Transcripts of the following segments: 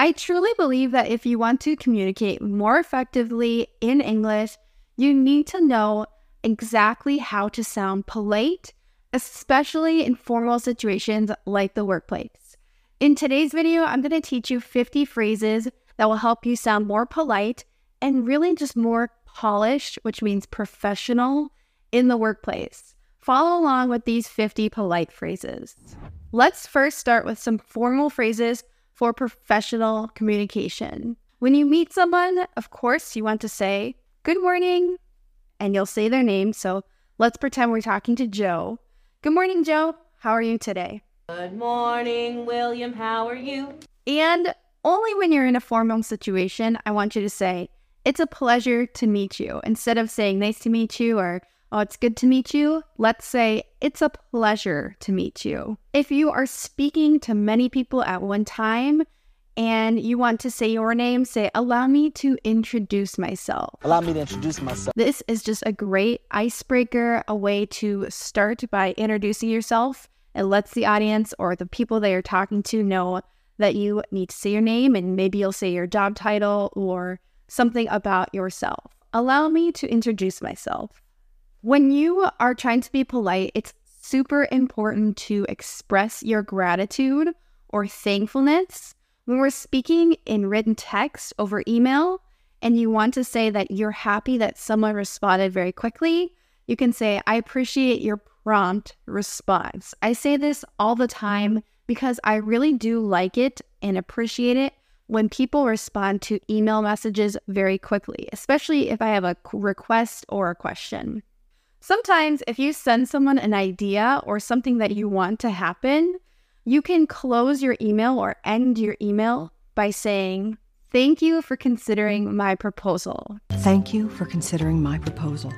I truly believe that if you want to communicate more effectively in English, you need to know exactly how to sound polite, especially in formal situations like the workplace. In today's video, I'm going to teach you 50 phrases that will help you sound more polite and really just more polished, which means professional, in the workplace. Follow along with these 50 polite phrases. Let's first start with some formal phrases for professional communication. When you meet someone, of course, you want to say, Good morning, and you'll say their name. So let's pretend we're talking to Joe. Good morning, Joe. How are you today? Good morning, William. How are you? And only when you're in a formal situation, I want you to say, It's a pleasure to meet you. Instead of saying, Nice to meet you or Oh, it's good to meet you. Let's say it's a pleasure to meet you. If you are speaking to many people at one time and you want to say your name, say, Allow me to introduce myself. Allow me to introduce myself. This is just a great icebreaker, a way to start by introducing yourself. It lets the audience or the people that you're talking to know that you need to say your name and maybe you'll say your job title or something about yourself. Allow me to introduce myself. When you are trying to be polite, it's super important to express your gratitude or thankfulness. When we're speaking in written text over email and you want to say that you're happy that someone responded very quickly, you can say, I appreciate your prompt response. I say this all the time because I really do like it and appreciate it when people respond to email messages very quickly, especially if I have a request or a question. Sometimes, if you send someone an idea or something that you want to happen, you can close your email or end your email by saying, Thank you for considering my proposal. Thank you for considering my proposal.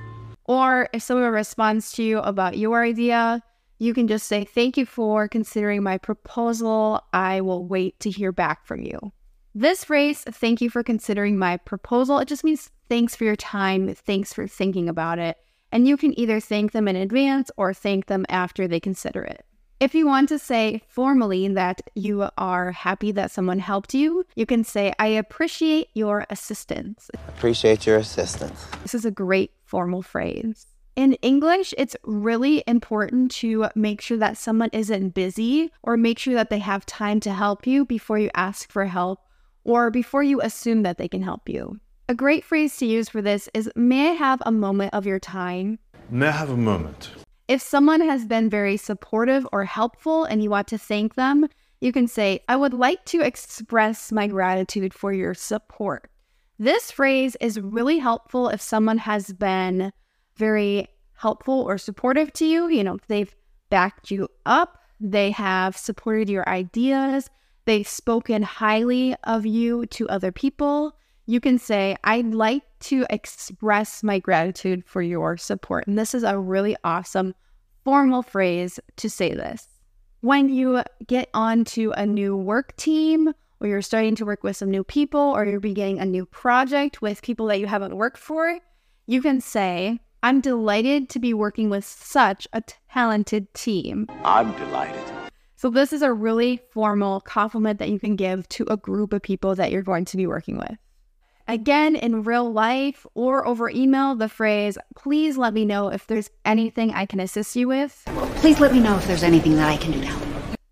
Or if someone responds to you about your idea, you can just say, Thank you for considering my proposal. I will wait to hear back from you. This phrase, thank you for considering my proposal, it just means thanks for your time. Thanks for thinking about it and you can either thank them in advance or thank them after they consider it. If you want to say formally that you are happy that someone helped you, you can say, I appreciate your assistance. Appreciate your assistance. This is a great formal phrase. In English, it's really important to make sure that someone isn't busy or make sure that they have time to help you before you ask for help or before you assume that they can help you. A great phrase to use for this is May I have a moment of your time? May I have a moment? If someone has been very supportive or helpful and you want to thank them, you can say, I would like to express my gratitude for your support. This phrase is really helpful if someone has been very helpful or supportive to you. You know, they've backed you up, they have supported your ideas, they've spoken highly of you to other people you can say, I'd like to express my gratitude for your support. And this is a really awesome formal phrase to say this. When you get onto a new work team, or you're starting to work with some new people, or you're beginning a new project with people that you haven't worked for, you can say, I'm delighted to be working with such a talented team. I'm delighted. So, this is a really formal compliment that you can give to a group of people that you're going to be working with. Again, in real life or over email, the phrase, please let me know if there's anything I can assist you with. Please let me know if there's anything that I can do to help.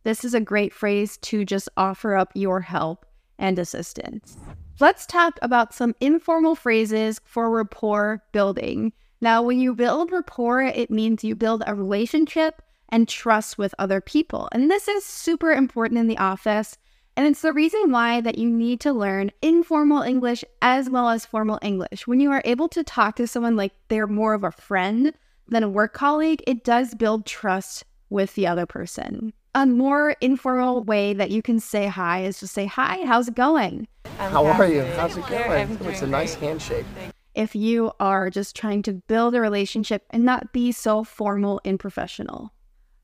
This is a great phrase to just offer up your help and assistance. Let's talk about some informal phrases for rapport building. Now, when you build rapport, it means you build a relationship and trust with other people. And this is super important in the office. And it's the reason why that you need to learn informal English as well as formal English. When you are able to talk to someone like they're more of a friend than a work colleague, it does build trust with the other person. A more informal way that you can say hi is to say, Hi, how's it going? How are you? How's it going? It's a nice handshake. If you are just trying to build a relationship and not be so formal and professional.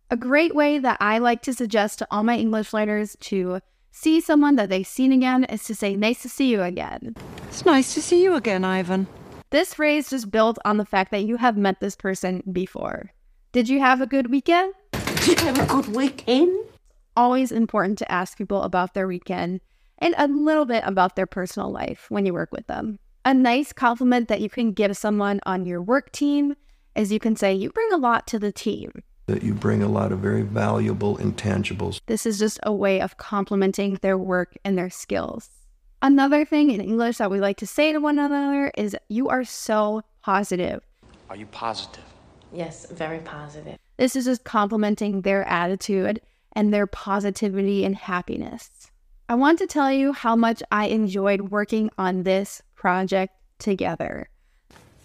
A great way that I like to suggest to all my English learners to see someone that they've seen again is to say, Nice to see you again. It's nice to see you again, Ivan. This phrase just builds on the fact that you have met this person before. Did you have a good weekend? Did you have a good weekend? Always important to ask people about their weekend and a little bit about their personal life when you work with them. A nice compliment that you can give someone on your work team is you can say, You bring a lot to the team. That you bring a lot of very valuable intangibles. This is just a way of complimenting their work and their skills. Another thing in English that we like to say to one another is, You are so positive. Are you positive? Yes, very positive. This is just complimenting their attitude and their positivity and happiness. I want to tell you how much I enjoyed working on this project together.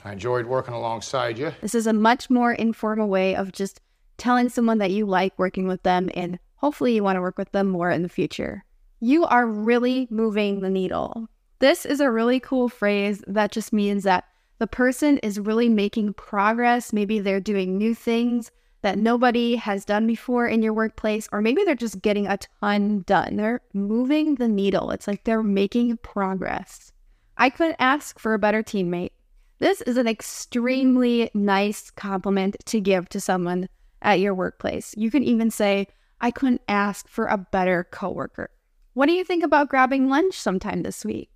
I enjoyed working alongside you. This is a much more informal way of just telling someone that you like working with them and hopefully you want to work with them more in the future. You are really moving the needle. This is a really cool phrase that just means that the person is really making progress. Maybe they're doing new things that nobody has done before in your workplace, or maybe they're just getting a ton done. They're moving the needle. It's like they're making progress. I couldn't ask for a better teammate. This is an extremely nice compliment to give to someone at your workplace. You can even say, I couldn't ask for a better coworker. What do you think about grabbing lunch sometime this week?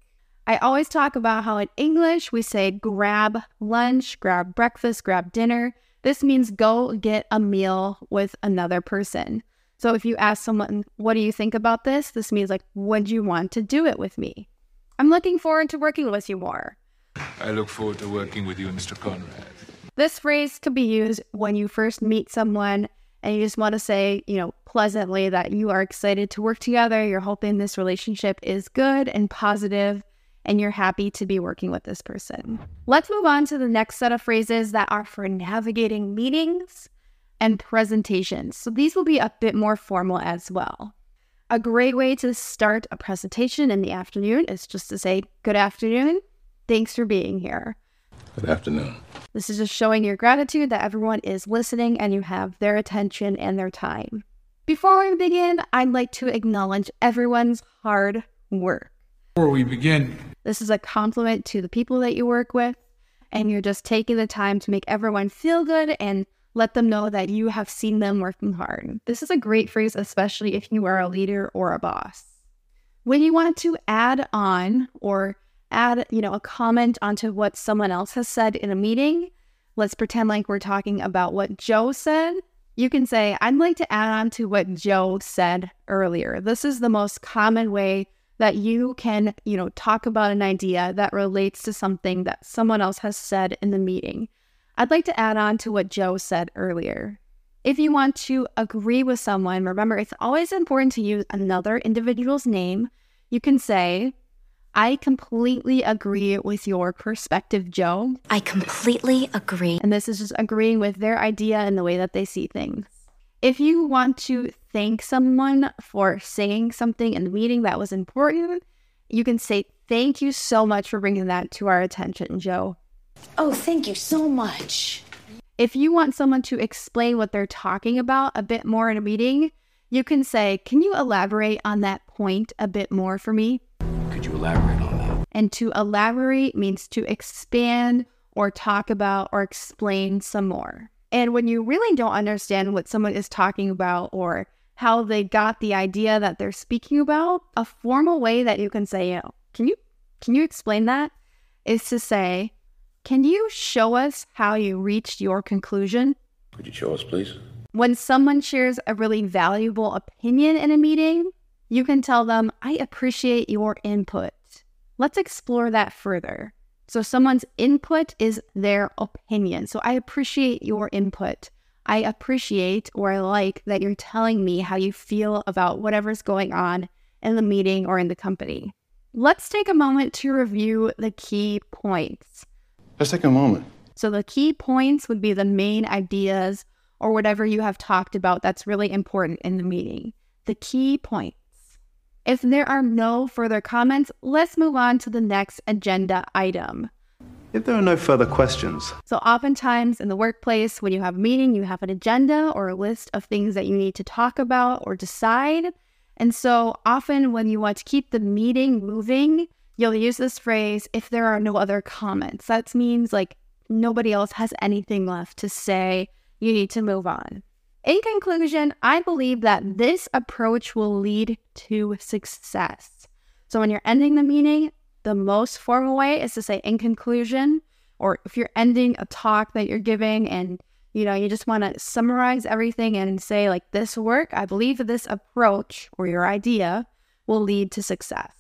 I always talk about how in English we say grab lunch, grab breakfast, grab dinner. This means go get a meal with another person. So if you ask someone, what do you think about this? This means like, would you want to do it with me? I'm looking forward to working with you more. I look forward to working with you, Mr. Conrad. This phrase could be used when you first meet someone and you just want to say, you know, pleasantly that you are excited to work together. You're hoping this relationship is good and positive and you're happy to be working with this person. Let's move on to the next set of phrases that are for navigating meetings and presentations. So these will be a bit more formal as well. A great way to start a presentation in the afternoon is just to say, Good afternoon. Thanks for being here. Good afternoon. This is just showing your gratitude that everyone is listening and you have their attention and their time. Before we begin, I'd like to acknowledge everyone's hard work. Before we begin, this is a compliment to the people that you work with, and you're just taking the time to make everyone feel good and let them know that you have seen them working hard. This is a great phrase, especially if you are a leader or a boss. When you want to add on or add, you know, a comment onto what someone else has said in a meeting, let's pretend like we're talking about what Joe said. You can say, I'd like to add on to what Joe said earlier. This is the most common way that you can, you know, talk about an idea that relates to something that someone else has said in the meeting. I'd like to add on to what Joe said earlier. If you want to agree with someone, remember it's always important to use another individual's name. You can say, I completely agree with your perspective, Joe. I completely agree. And this is just agreeing with their idea and the way that they see things. If you want to thank someone for saying something in the meeting that was important, you can say, Thank you so much for bringing that to our attention, Joe. Oh, thank you so much. If you want someone to explain what they're talking about a bit more in a meeting, you can say, Can you elaborate on that point a bit more for me? Could you elaborate on that? And to elaborate means to expand or talk about or explain some more. And when you really don't understand what someone is talking about or how they got the idea that they're speaking about, a formal way that you can say, you know, can you can you explain that? Is to say, can you show us how you reached your conclusion? Could you show us, please? When someone shares a really valuable opinion in a meeting, You can tell them, I appreciate your input. Let's explore that further. So, someone's input is their opinion. So, I appreciate your input. I appreciate or I like that you're telling me how you feel about whatever's going on in the meeting or in the company. Let's take a moment to review the key points. Let's take a moment. So, the key points would be the main ideas or whatever you have talked about that's really important in the meeting. The key points. If there are no further comments, let's move on to the next agenda item. If there are no further questions. So, oftentimes in the workplace, when you have a meeting, you have an agenda or a list of things that you need to talk about or decide. And so, often when you want to keep the meeting moving, you'll use this phrase if there are no other comments. That means like nobody else has anything left to say, you need to move on. In conclusion, I believe that this approach will lead to success. So when you're ending the meeting, the most formal way is to say in conclusion, or if you're ending a talk that you're giving and you know, you just want to summarize everything and say like this work, I believe this approach or your idea will lead to success.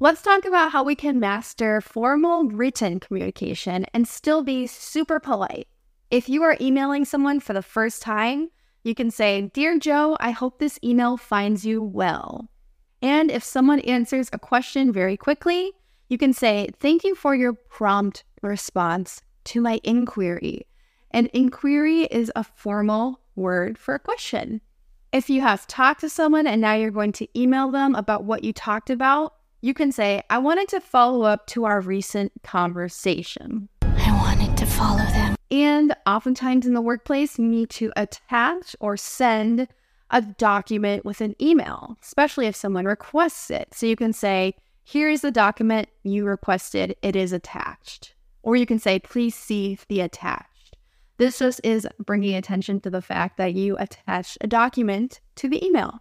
Let's talk about how we can master formal written communication and still be super polite. If you are emailing someone for the first time, you can say, Dear Joe, I hope this email finds you well. And if someone answers a question very quickly, you can say, Thank you for your prompt response to my inquiry. An inquiry is a formal word for a question. If you have talked to someone and now you're going to email them about what you talked about, you can say, I wanted to follow up to our recent conversation. And oftentimes in the workplace, you need to attach or send a document with an email, especially if someone requests it. So you can say, Here's the document you requested, it is attached. Or you can say, Please see the attached. This just is bringing attention to the fact that you attached a document to the email.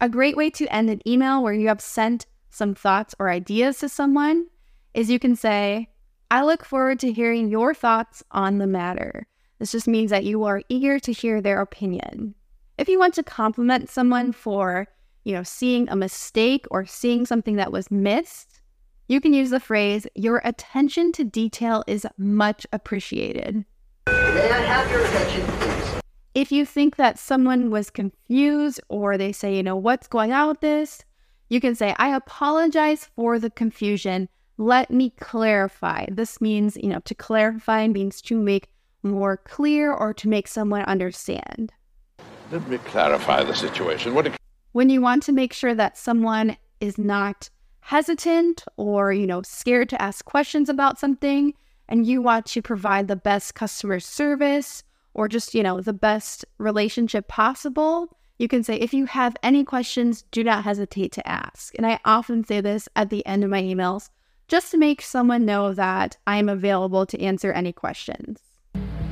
A great way to end an email where you have sent some thoughts or ideas to someone is you can say, I look forward to hearing your thoughts on the matter. This just means that you are eager to hear their opinion. If you want to compliment someone for, you know, seeing a mistake or seeing something that was missed, you can use the phrase, your attention to detail is much appreciated. May I have your attention, please? If you think that someone was confused or they say, you know, what's going on with this, you can say, I apologize for the confusion. Let me clarify. This means, you know, to clarify means to make more clear or to make someone understand. Let me clarify the situation. What when you want to make sure that someone is not hesitant or, you know, scared to ask questions about something and you want to provide the best customer service or just, you know, the best relationship possible, you can say, if you have any questions, do not hesitate to ask. And I often say this at the end of my emails just to make someone know that I am available to answer any questions.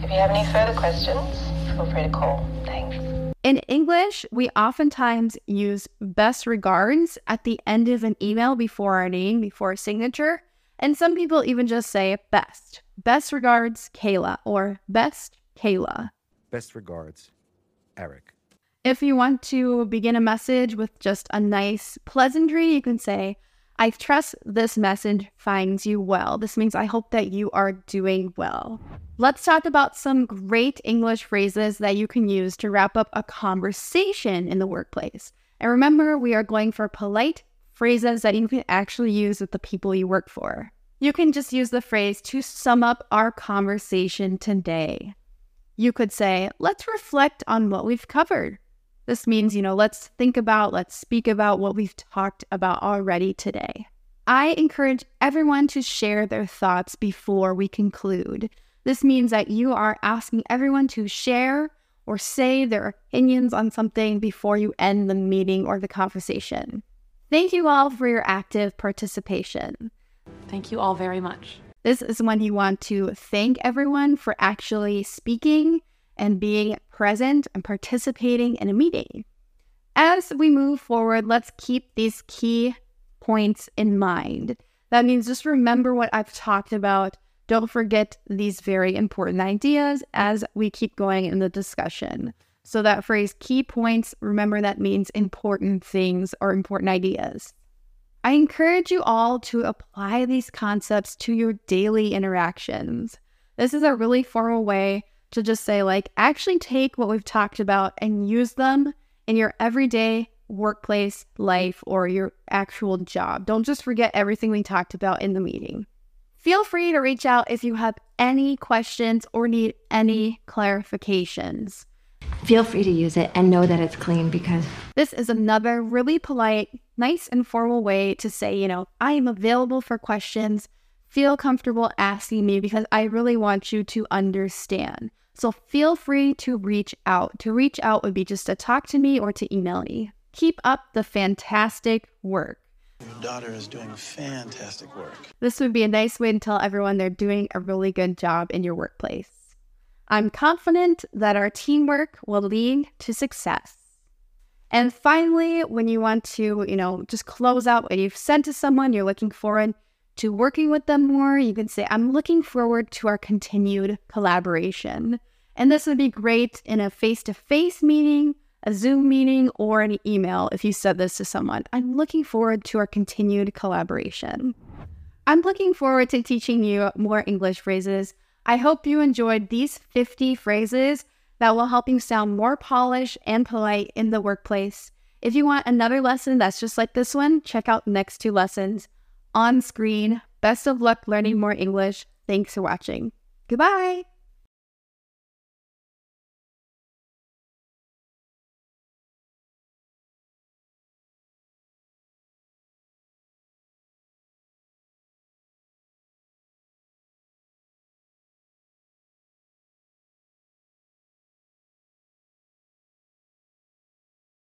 If you have any further questions, feel free to call. Thanks. In English, we oftentimes use best regards at the end of an email before our name, before a signature. And some people even just say best. Best regards, Kayla, or best Kayla. Best regards, Eric. If you want to begin a message with just a nice pleasantry, you can say, I trust this message finds you well. This means I hope that you are doing well. Let's talk about some great English phrases that you can use to wrap up a conversation in the workplace. And remember, we are going for polite phrases that you can actually use with the people you work for. You can just use the phrase to sum up our conversation today. You could say, let's reflect on what we've covered. This means, you know, let's think about, let's speak about what we've talked about already today. I encourage everyone to share their thoughts before we conclude. This means that you are asking everyone to share or say their opinions on something before you end the meeting or the conversation. Thank you all for your active participation. Thank you all very much. This is when you want to thank everyone for actually speaking and being present and participating in a meeting. As we move forward, let's keep these key points in mind. That means just remember what I've talked about. Don't forget these very important ideas as we keep going in the discussion. So that phrase key points, remember that means important things or important ideas. I encourage you all to apply these concepts to your daily interactions. This is a really formal way to just say, like, actually take what we've talked about and use them in your everyday workplace life or your actual job. Don't just forget everything we talked about in the meeting. Feel free to reach out if you have any questions or need any clarifications. Feel free to use it and know that it's clean because this is another really polite, nice, and formal way to say, you know, I am available for questions. Feel comfortable asking me because I really want you to understand. So feel free to reach out. To reach out would be just to talk to me or to email me. Keep up the fantastic work. Your daughter is doing fantastic work. This would be a nice way to tell everyone they're doing a really good job in your workplace. I'm confident that our teamwork will lead to success. And finally, when you want to, you know, just close out what you've sent to someone, you're looking forward to working with them more, you can say, I'm looking forward to our continued collaboration. And this would be great in a face to face meeting a Zoom meeting, or an email if you said this to someone. I'm looking forward to our continued collaboration. I'm looking forward to teaching you more English phrases. I hope you enjoyed these 50 phrases that will help you sound more polished and polite in the workplace. If you want another lesson that's just like this one, check out next two lessons on screen. Best of luck learning more English. Thanks for watching. Goodbye.